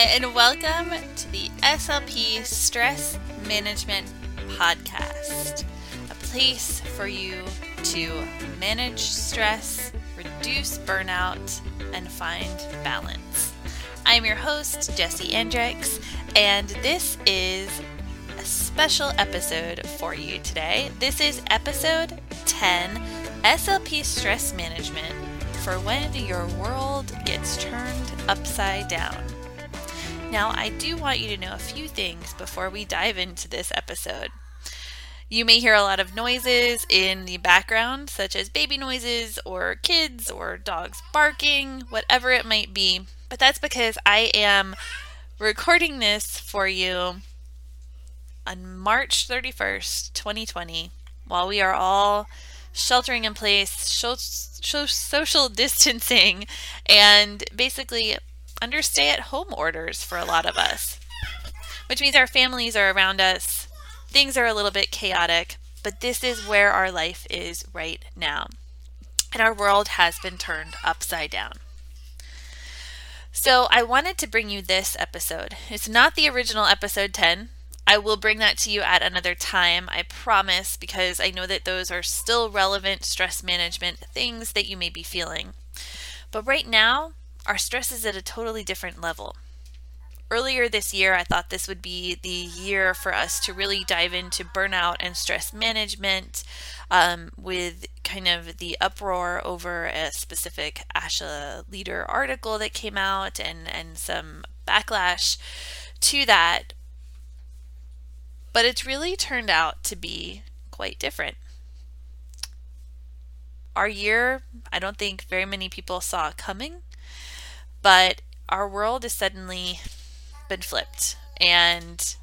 Hi, and welcome to the SLP Stress Management Podcast, a place for you to manage stress, reduce burnout, and find balance. I'm your host, Jessie Andricks, and this is a special episode for you today. This is episode 10 SLP Stress Management for when your world gets turned upside down. Now, I do want you to know a few things before we dive into this episode. You may hear a lot of noises in the background, such as baby noises or kids or dogs barking, whatever it might be. But that's because I am recording this for you on March 31st, 2020, while we are all sheltering in place, social distancing, and basically under stay at home orders for a lot of us, which means our families are around us. Things are a little bit chaotic, but this is where our life is right now. And our world has been turned upside down. So I wanted to bring you this episode. It's not the original episode 10. I will bring that to you at another time, I promise, because I know that those are still relevant stress management things that you may be feeling. But right now, our stress is at a totally different level. Earlier this year, I thought this would be the year for us to really dive into burnout and stress management um, with kind of the uproar over a specific ASHA leader article that came out and, and some backlash to that. But it's really turned out to be quite different. Our year, I don't think very many people saw coming. But our world has suddenly been flipped. And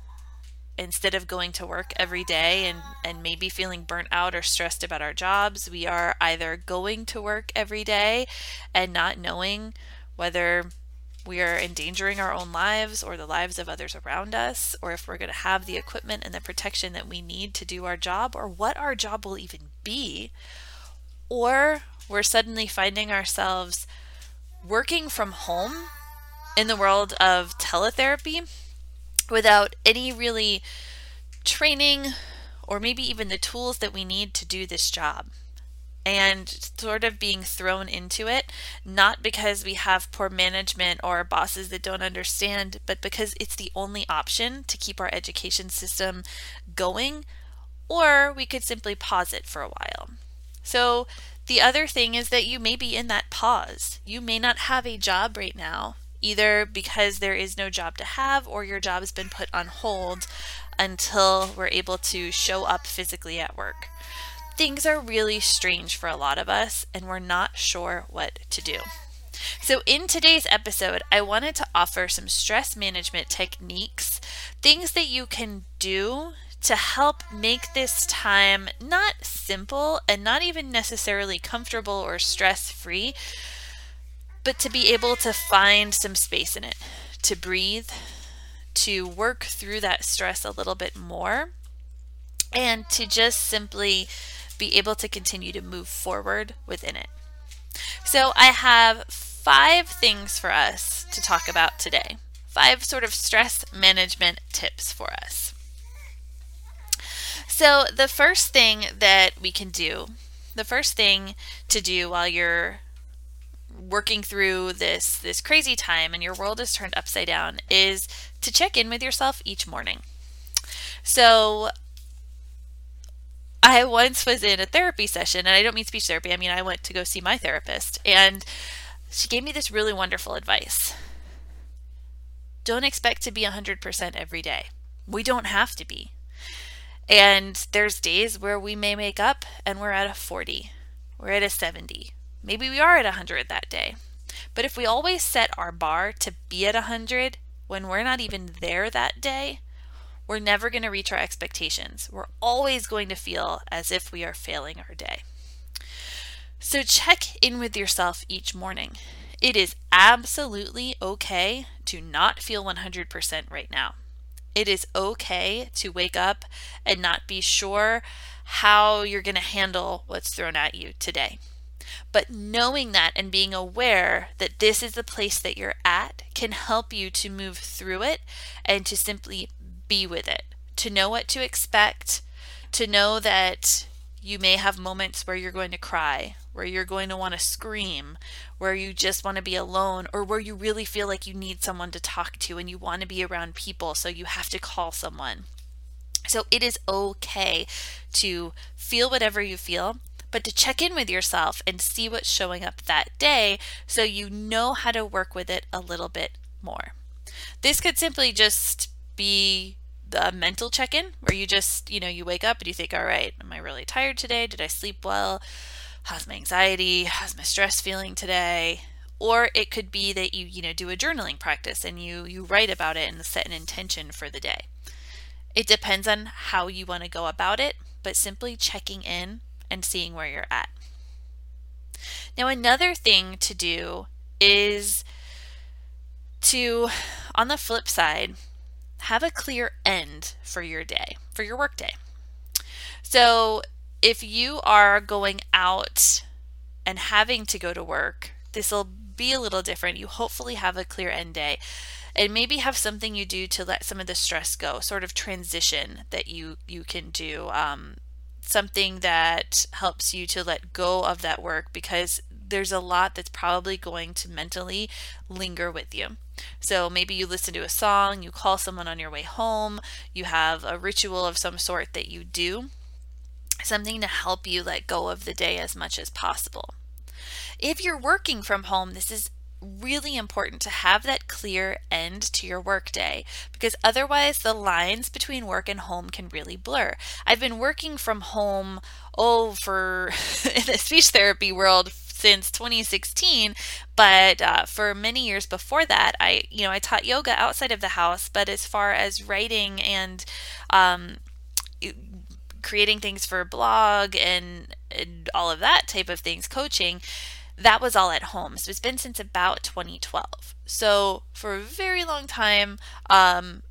instead of going to work every day and, and maybe feeling burnt out or stressed about our jobs, we are either going to work every day and not knowing whether we are endangering our own lives or the lives of others around us, or if we're going to have the equipment and the protection that we need to do our job, or what our job will even be. Or we're suddenly finding ourselves working from home in the world of teletherapy without any really training or maybe even the tools that we need to do this job and sort of being thrown into it, not because we have poor management or bosses that don't understand, but because it's the only option to keep our education system going, or we could simply pause it for a while. So the other thing is that you may be in that pause. You may not have a job right now, either because there is no job to have or your job has been put on hold until we're able to show up physically at work. Things are really strange for a lot of us, and we're not sure what to do. So, in today's episode, I wanted to offer some stress management techniques, things that you can do to help make this time not simple and not even necessarily comfortable or stress free, but to be able to find some space in it, to breathe, to work through that stress a little bit more, and to just simply be able to continue to move forward within it. So, I have five things for us to talk about today. Five sort of stress management tips for us. So, the first thing that we can do, the first thing to do while you're working through this this crazy time and your world is turned upside down is to check in with yourself each morning. So, I once was in a therapy session, and I don't mean speech therapy, I mean, I went to go see my therapist, and she gave me this really wonderful advice. Don't expect to be 100% every day. We don't have to be. And there's days where we may make up and we're at a 40, we're at a 70. Maybe we are at 100 that day. But if we always set our bar to be at 100 when we're not even there that day, we're never going to reach our expectations. We're always going to feel as if we are failing our day. So check in with yourself each morning. It is absolutely okay to not feel 100% right now. It is okay to wake up and not be sure how you're going to handle what's thrown at you today. But knowing that and being aware that this is the place that you're at can help you to move through it and to simply be with it, to know what to expect, to know that you may have moments where you're going to cry, where you're going to want to scream, where you just want to be alone, or where you really feel like you need someone to talk to and you want to be around people, so you have to call someone. So it is okay to feel whatever you feel, but to check in with yourself and see what's showing up that day so you know how to work with it a little bit more. This could simply just be the mental check in where you just, you know, you wake up and you think, all right, am I really tired today? Did I sleep well? How's my anxiety? How's my stress feeling today? Or it could be that you, you know, do a journaling practice and you you write about it and set an intention for the day. It depends on how you want to go about it, but simply checking in and seeing where you're at. Now, another thing to do is to, on the flip side, have a clear end for your day, for your workday. So, if you are going out and having to go to work, this will be a little different. You hopefully have a clear end day and maybe have something you do to let some of the stress go, sort of transition that you you can do. Um, something that helps you to let go of that work because there's a lot that's probably going to mentally linger with you. So maybe you listen to a song, you call someone on your way home, you have a ritual of some sort that you do, something to help you let go of the day as much as possible. If you're working from home, this is really important to have that clear end to your workday because otherwise the lines between work and home can really blur. I've been working from home oh for in the speech therapy world since 2016 but uh, for many years before that i you know i taught yoga outside of the house but as far as writing and um, creating things for a blog and, and all of that type of things coaching that was all at home. So it's been since about 2012. So for a very long time, um,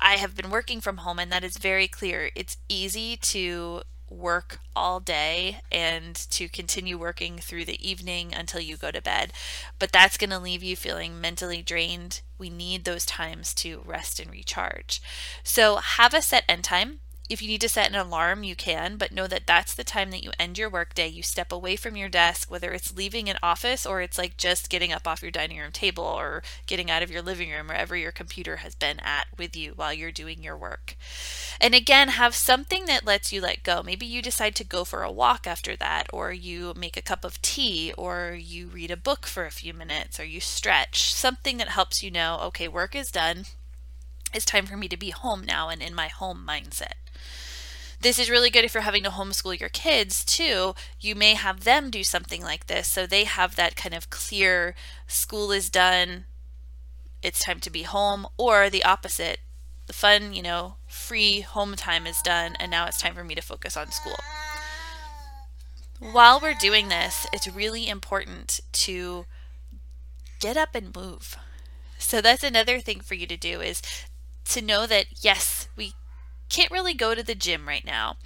I have been working from home, and that is very clear. It's easy to work all day and to continue working through the evening until you go to bed. But that's going to leave you feeling mentally drained. We need those times to rest and recharge. So have a set end time. If you need to set an alarm, you can, but know that that's the time that you end your workday. You step away from your desk, whether it's leaving an office or it's like just getting up off your dining room table or getting out of your living room, wherever your computer has been at with you while you're doing your work. And again, have something that lets you let go. Maybe you decide to go for a walk after that, or you make a cup of tea, or you read a book for a few minutes, or you stretch. Something that helps you know, okay, work is done. It's time for me to be home now and in my home mindset. This is really good if you're having to homeschool your kids too. You may have them do something like this so they have that kind of clear school is done, it's time to be home, or the opposite. The fun, you know, free home time is done, and now it's time for me to focus on school. While we're doing this, it's really important to get up and move. So that's another thing for you to do is to know that yes, we can't really go to the gym right now.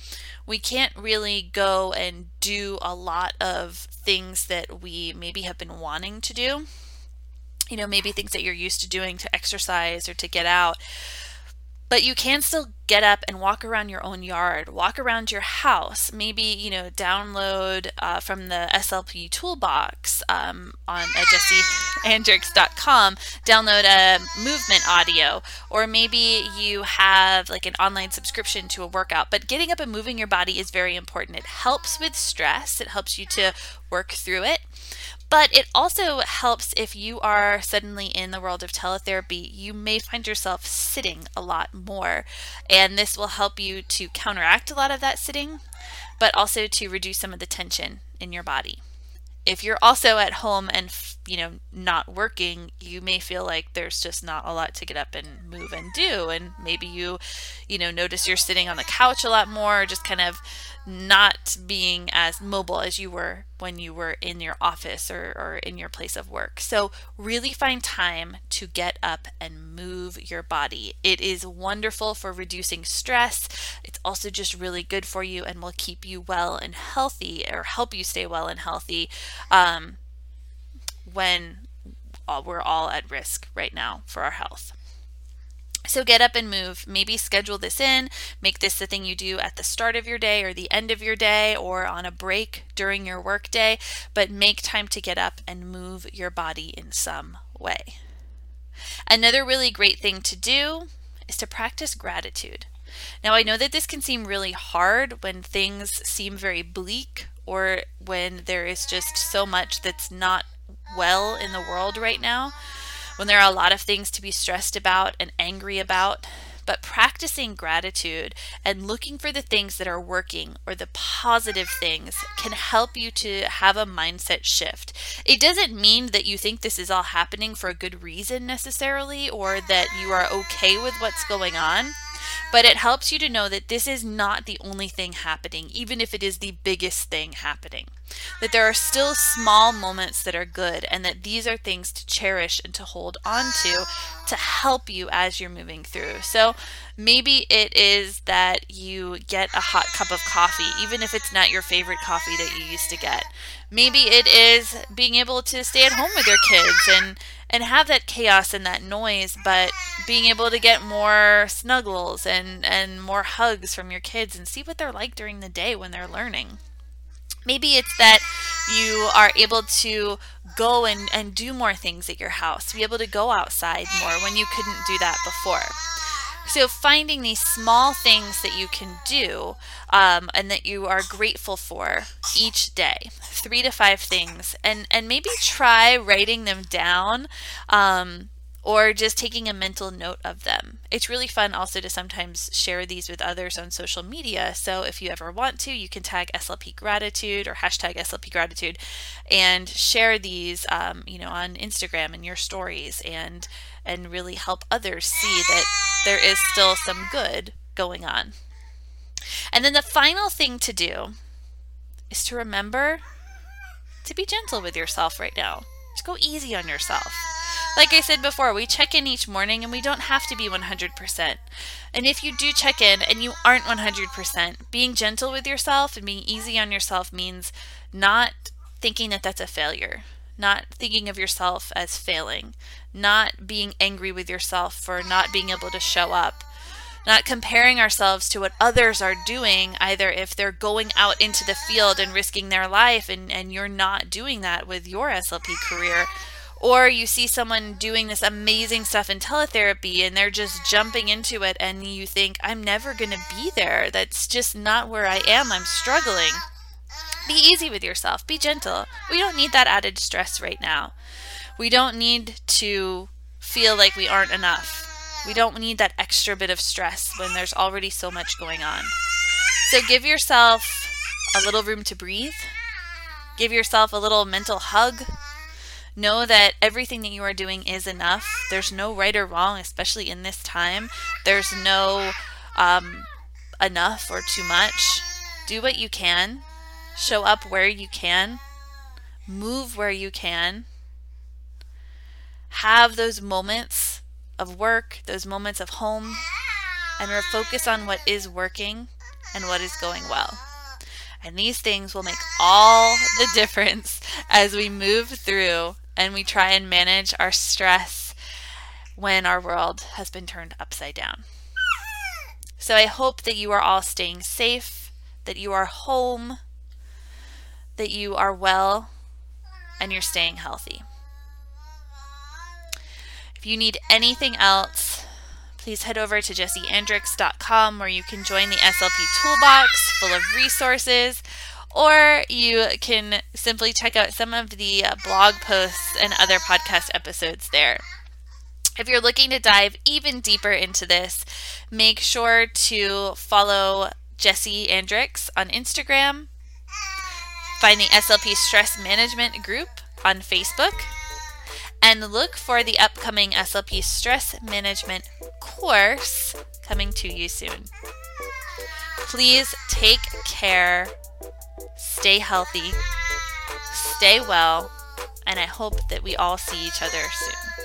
We can't really go and do a lot of things that we maybe have been wanting to do. You know, maybe things that you're used to doing to exercise or to get out. But you can still get up and walk around your own yard, walk around your house, maybe, you know, download uh, from the SLP toolbox um, on at jessieandricks.com, download a movement audio, or maybe you have like an online subscription to a workout. But getting up and moving your body is very important. It helps with stress, it helps you to work through it. But it also helps if you are suddenly in the world of teletherapy, you may find yourself sitting a lot more. And this will help you to counteract a lot of that sitting, but also to reduce some of the tension in your body. If you're also at home and you know not working, you may feel like there's just not a lot to get up and move and do and maybe you you know notice you're sitting on the couch a lot more, just kind of not being as mobile as you were when you were in your office or, or in your place of work. So, really find time to get up and move your body. It is wonderful for reducing stress. It's also just really good for you and will keep you well and healthy or help you stay well and healthy um, when we're all at risk right now for our health. So get up and move. Maybe schedule this in. Make this the thing you do at the start of your day or the end of your day or on a break during your work day. But make time to get up and move your body in some way. Another really great thing to do is to practice gratitude. Now, I know that this can seem really hard when things seem very bleak or when there is just so much that's not well in the world right now, when there are a lot of things to be stressed about and angry about. But practicing gratitude and looking for the things that are working or the positive things can help you to have a mindset shift. It doesn't mean that you think this is all happening for a good reason necessarily or that you are okay with what's going on but it helps you to know that this is not the only thing happening, even if it is the biggest thing happening. That there are still small moments that are good, and that these are things to cherish and to hold on to to help you as you're moving through. So maybe it is that you get a hot cup of coffee, even if it's not your favorite coffee that you used to get. Maybe it is being able to stay at home with your kids and and have that chaos and that noise, but being able to get more snuggles and, and more hugs from your kids and see what they're like during the day when they're learning. Maybe it's that you are able to go and, and do more things at your house, be able to go outside more when you couldn't do that before. So, finding these small things that you can do um, and that you are grateful for each day, three to five things, and, and maybe try writing them down. Um, or just taking a mental note of them. It's really fun also to sometimes share these with others on social media. So if you ever want to, you can tag SLP gratitude or hashtag SLP gratitude and share these, um, you know, on Instagram and your stories and and really help others see that there is still some good going on. And then the final thing to do is to remember to be gentle with yourself right now. Just go easy on yourself. Like I said before, we check in each morning and we don't have to be 100%. And if you do check in and you aren't 100%, being gentle with yourself and being easy on yourself means not thinking that that's a failure, not thinking of yourself as failing, not being angry with yourself for not being able to show up, not comparing ourselves to what others are doing, either if they're going out into the field and risking their life and, and you're not doing that with your SLP career or you see someone doing this amazing stuff in teletherapy and they're just jumping into it, and you think, I'm never going to be there. That's just not where I am. I'm struggling. Be easy with yourself. Be gentle. We don't need that added stress right now. We don't need to feel like we aren't enough. We don't need that extra bit of stress when there's already so much going on. So give yourself a little room to breathe. Give yourself a little mental hug Know that everything that you are doing is enough. There's no right or wrong, especially in this time. There's no um, enough or too much. Do what you can. Show up where you can. Move where you can. Have those moments of work, those moments of home, and focus on what is working and what is going well. And these things will make all the difference as we move through and we try and manage our stress when our world has been turned upside down. So I hope that you are all staying safe, that you are home, that you are well, and you're staying healthy. If you need anything else, please head over to jessieandricks.com where you can join the SLP toolbox full of resources or you can simply check out some of the uh, blog posts and other podcast episodes there. If you're looking to dive even deeper into this, make sure to follow Jessie Andricks on Instagram, find the SLP Stress Management group on Facebook, and look for the upcoming SLP Stress Management course coming to you soon. Please take care, stay healthy, stay well, and I hope that we all see each other soon.